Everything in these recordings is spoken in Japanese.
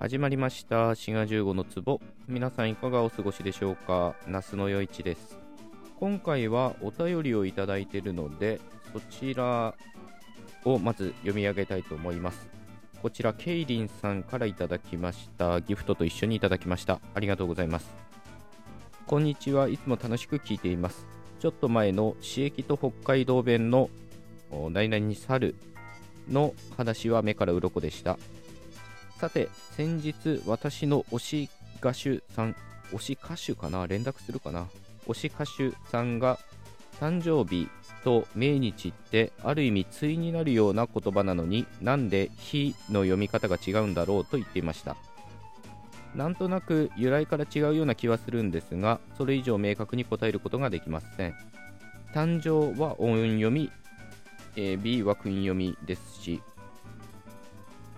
始まりました。滋賀15の壺。皆さんいかがお過ごしでしょうか？那須のよいちです。今回はお便りをいただいているのでそちらをまず読み上げたいと思います。こちらケイリンさんからいただきました。ギフトと一緒にいただきました。ありがとうございます。こんにちは。いつも楽しく聞いています。ちょっと前の刺激と北海道弁の何々に去るの話は目から鱗でした。さて、先日、私の推し歌手さん、推し歌手かな？連絡するかな推し歌手さんが、誕生日と命日ってある意味対になるような言葉なのになんで「日」の読み方が違うんだろうと言っていました。なんとなく由来から違うような気はするんですがそれ以上明確に答えることができません。誕生は音読み、えー、B は訓読みですし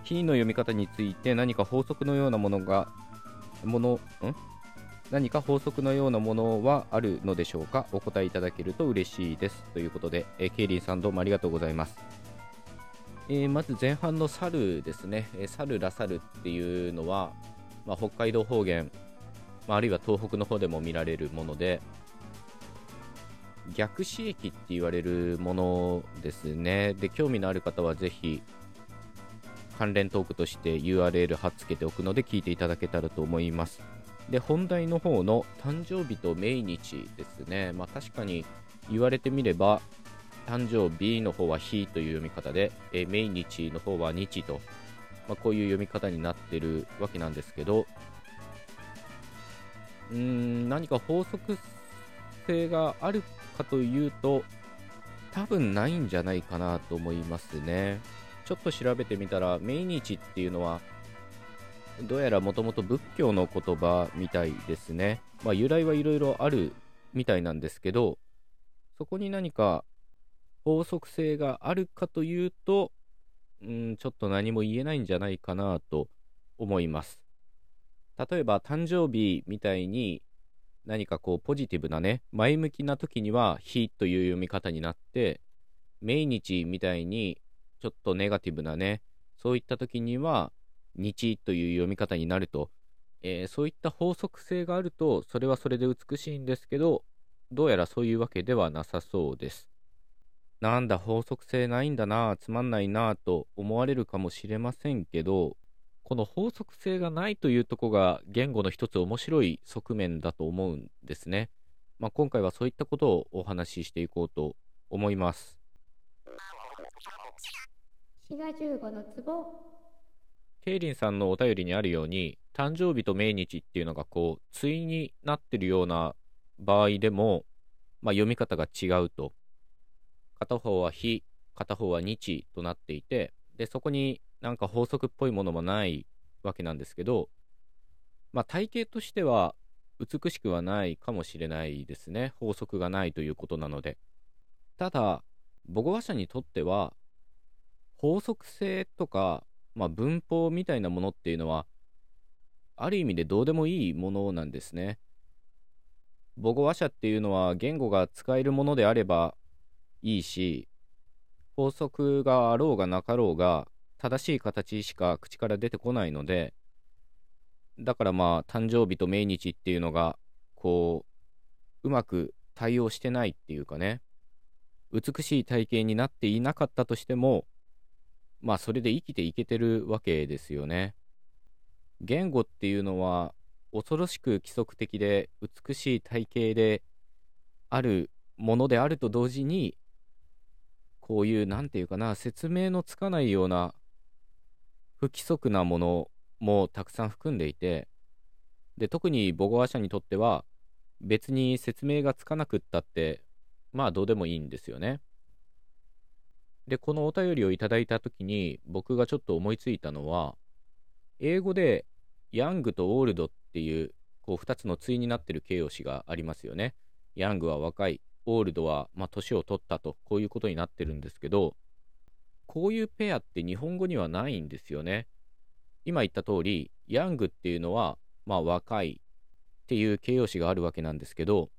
キーの読み方について何か法則のようなものが、もの、ん？何か法則のようなものはあるのでしょうか？お答えいただけると嬉しいです。ということで、えー、ケイリンさんどうもありがとうございます。えー、まず前半の猿ですね、えー、猿ラサルっていうのは、まあ、北海道方言、まあ、あるいは東北の方でも見られるもので、逆刺激って言われるものですね。で、興味のある方はぜひ、関連トークとして URL 貼っつけておくので聞いていただけたらと思います。で、本題の方の誕生日と命日ですね。まあ確かに言われてみれば、誕生日の方は日という読み方で、え命日の方は日と、まあ、こういう読み方になってるわけなんですけど、うーん、何か法則性があるかというと、多分ないんじゃないかなと思いますね。ちょっと調べてみたら、命日っていうのは、どうやらもともと仏教の言葉みたいですね。まあ、由来はいろいろあるみたいなんですけど、そこに何か法則性があるかというと、うん、ちょっと何も言えないんじゃないかなと思います。例えば、誕生日みたいに何かこうポジティブなね、前向きな時には、日という読み方になって、命日みたいにちょっとネガティブなね、そういった時には、日という読み方になると、えー、そういった法則性があると、それはそれで美しいんですけど、どうやらそういうわけではなさそうです。なんだ、法則性ないんだな、つまんないなと思われるかもしれませんけど、この法則性がないというとこが言語の一つ面白い側面だと思うんですね。まあ、今回はそういったことをお話ししていこうと思います。滋賀15の壺ケイリンさんのお便りにあるように誕生日と命日っていうのがこう対になってるような場合でも、まあ、読み方が違うと。片方は日片方は日となっていてでそこになんか法則っぽいものもないわけなんですけどまあ体型としては美しくはないかもしれないですね。法則がないということなので。ただ母語話者にとっては法則性とか、まあ、文法みたいなものっていうのは、ある意味でどうでもいいものなんですね。母語話者っていうのは言語が使えるものであればいいし、法則があろうがなかろうが、正しい形しか口から出てこないので、だからまあ、誕生日と命日っていうのが、こう、うまく対応してないっていうかね、美しい体型になっていなかったとしても、まあそれで生きていけてるわけですよね。言語っていうのは恐ろしく規則的で美しい体型であるものであると同時にこういう何て言うかな説明のつかないような不規則なものもたくさん含んでいてで特に母語話者にとっては別に説明がつかなくったってまあどうでもいいんですよね。で、このお便りをいただいたときに、僕がちょっと思いついたのは、英語で、ヤングとオールドっていう、こう、2つの対になってる形容詞がありますよね。ヤングは若い、オールドは、まあ、年を取ったと、こういうことになってるんですけど、こういうペアって日本語にはないんですよね。今言った通り、ヤングっていうのは、まあ、若いっていう形容詞があるわけなんですけど、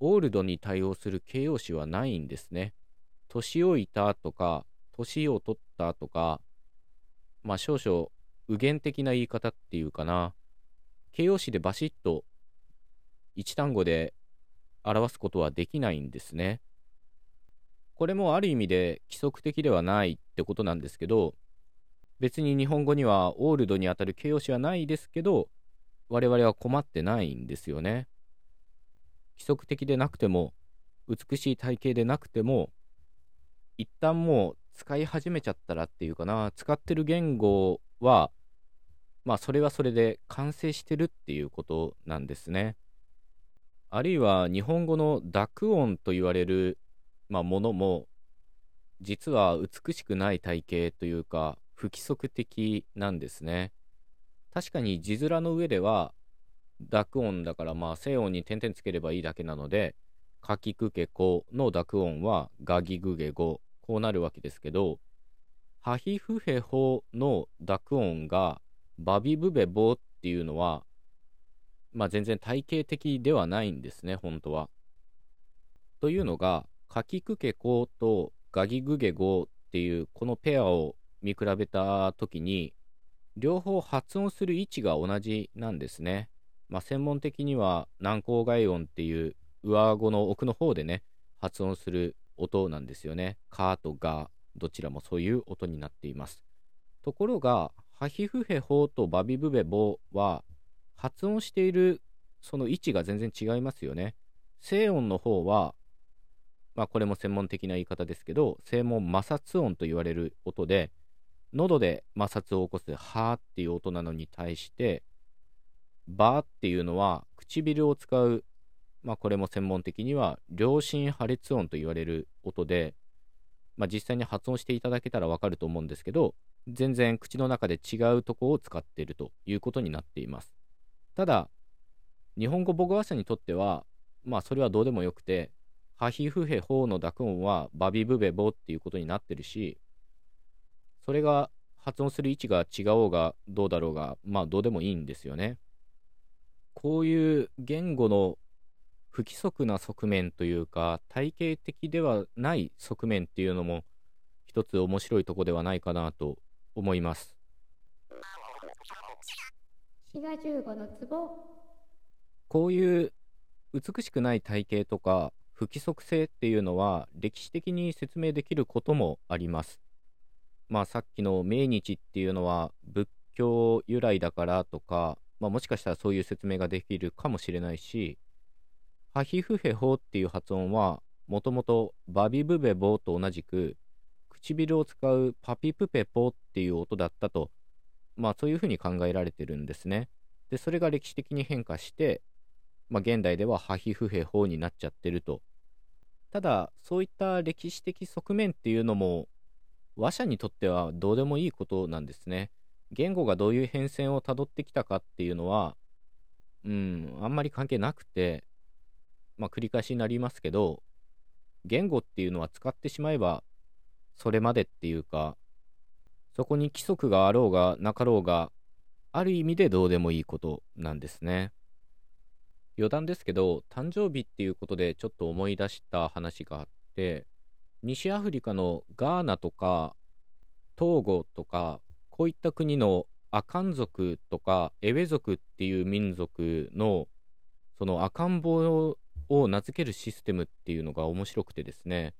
オールドに対応する形容詞はないんですね。年老いたとか、年を取ったとか、まあ少々右元的な言い方っていうかな形容詞でバシッと一単語で表すことはできないんですね。これもある意味で規則的ではないってことなんですけど別に日本語にはオールドにあたる形容詞はないですけど我々は困ってないんですよね。規則的でなくても美しい体型でなくても一旦もう使い始めちゃったらっていうかな使ってる言語はまあそれはそれで完成してるっていうことなんですね。あるいは日本語の濁音と言われる、まあ、ものも実は美しくない体型というか不規則的なんですね。確かに字面の上では濁音だからまあ静音に点々つければいいだけなのでかきくけこの濁音はガギグゲゴこうなるわけですけどハヒフヘホの濁音がバビブベボっていうのはまあ全然体系的ではないんですね本当は。というのがかきくけことガギグゲゴっていうこのペアを見比べた時に両方発音する位置が同じなんですね。まあ、専門的には軟口外音っていう上顎の奥の方でね発音する音なんですよね。カーとガどちらもそういう音になっています。ところがハヒフヘホとバビブベボは発音しているその位置が全然違いますよね。静音の方はまあこれも専門的な言い方ですけど声門摩擦音と言われる音で喉で摩擦を起こすはーっていう音なのに対してバーっていうのは唇を使うまあこれも専門的には良心破裂音と言われる音でまあ実際に発音していただけたらわかると思うんですけど全然口の中で違うとこを使っているということになっていますただ日本語母語話者にとってはまあそれはどうでもよくてハヒフヘホーの濁音はバビブベボっていうことになってるしそれが発音する位置が違おうがどうだろうが、まあどうでもいいんですよね。こういう言語の不規則な側面というか、体系的ではない側面っていうのも、一つ面白いとこではないかなと思います。のこういう美しくない体型とか不規則性っていうのは歴史的に説明できることもあります。まあ、さっきの命日っていうのは仏教由来だからとか、まあ、もしかしたらそういう説明ができるかもしれないし、ハヒフヘホっていう発音は、もともとバビブベボと同じく、唇を使うパピプペポっていう音だったと、まあそういうふうに考えられてるんですね。で、それが歴史的に変化して、まあ現代ではハヒフヘホになっちゃってると。ただ、そういった歴史的側面っていうのも話者にとってはどうでもいいことなんですね。言語がどういう変遷をたどってきたかっていうのは、うん、あんまり関係なくて、まあ繰り返しになりますけど、言語っていうのは使ってしまえば、それまでっていうか、そこに規則があろうがなかろうが、ある意味でどうでもいいことなんですね。余談ですけど、誕生日っていうことでちょっと思い出した話があって、西アフリカのガーナとかトーゴとかこういった国のアカン族とかエウェ族っていう民族のその赤ん坊を名付けるシステムっていうのが面白くてですね。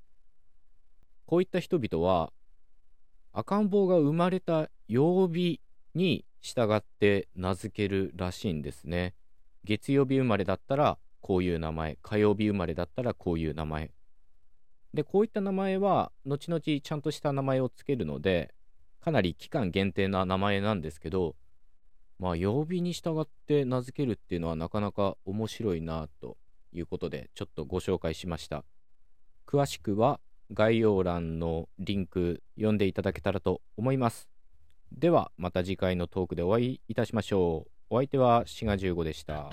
こういった人々は赤ん坊が生まれた曜日に従って名付けるらしいんですね。月曜日生まれだったらこういう名前。火曜日生まれだったらこういう名前。で、こういった名前は、後々ちゃんとした名前を付けるので、かなり期間限定な名前なんですけど、まあ、曜日に従って名付けるっていうのはなかなか面白いなということで、ちょっとご紹介しました。詳しくは概要欄のリンク読んでいただけたらと思います。では、また次回のトークでお会いいたしましょう。お相手は志賀15でした。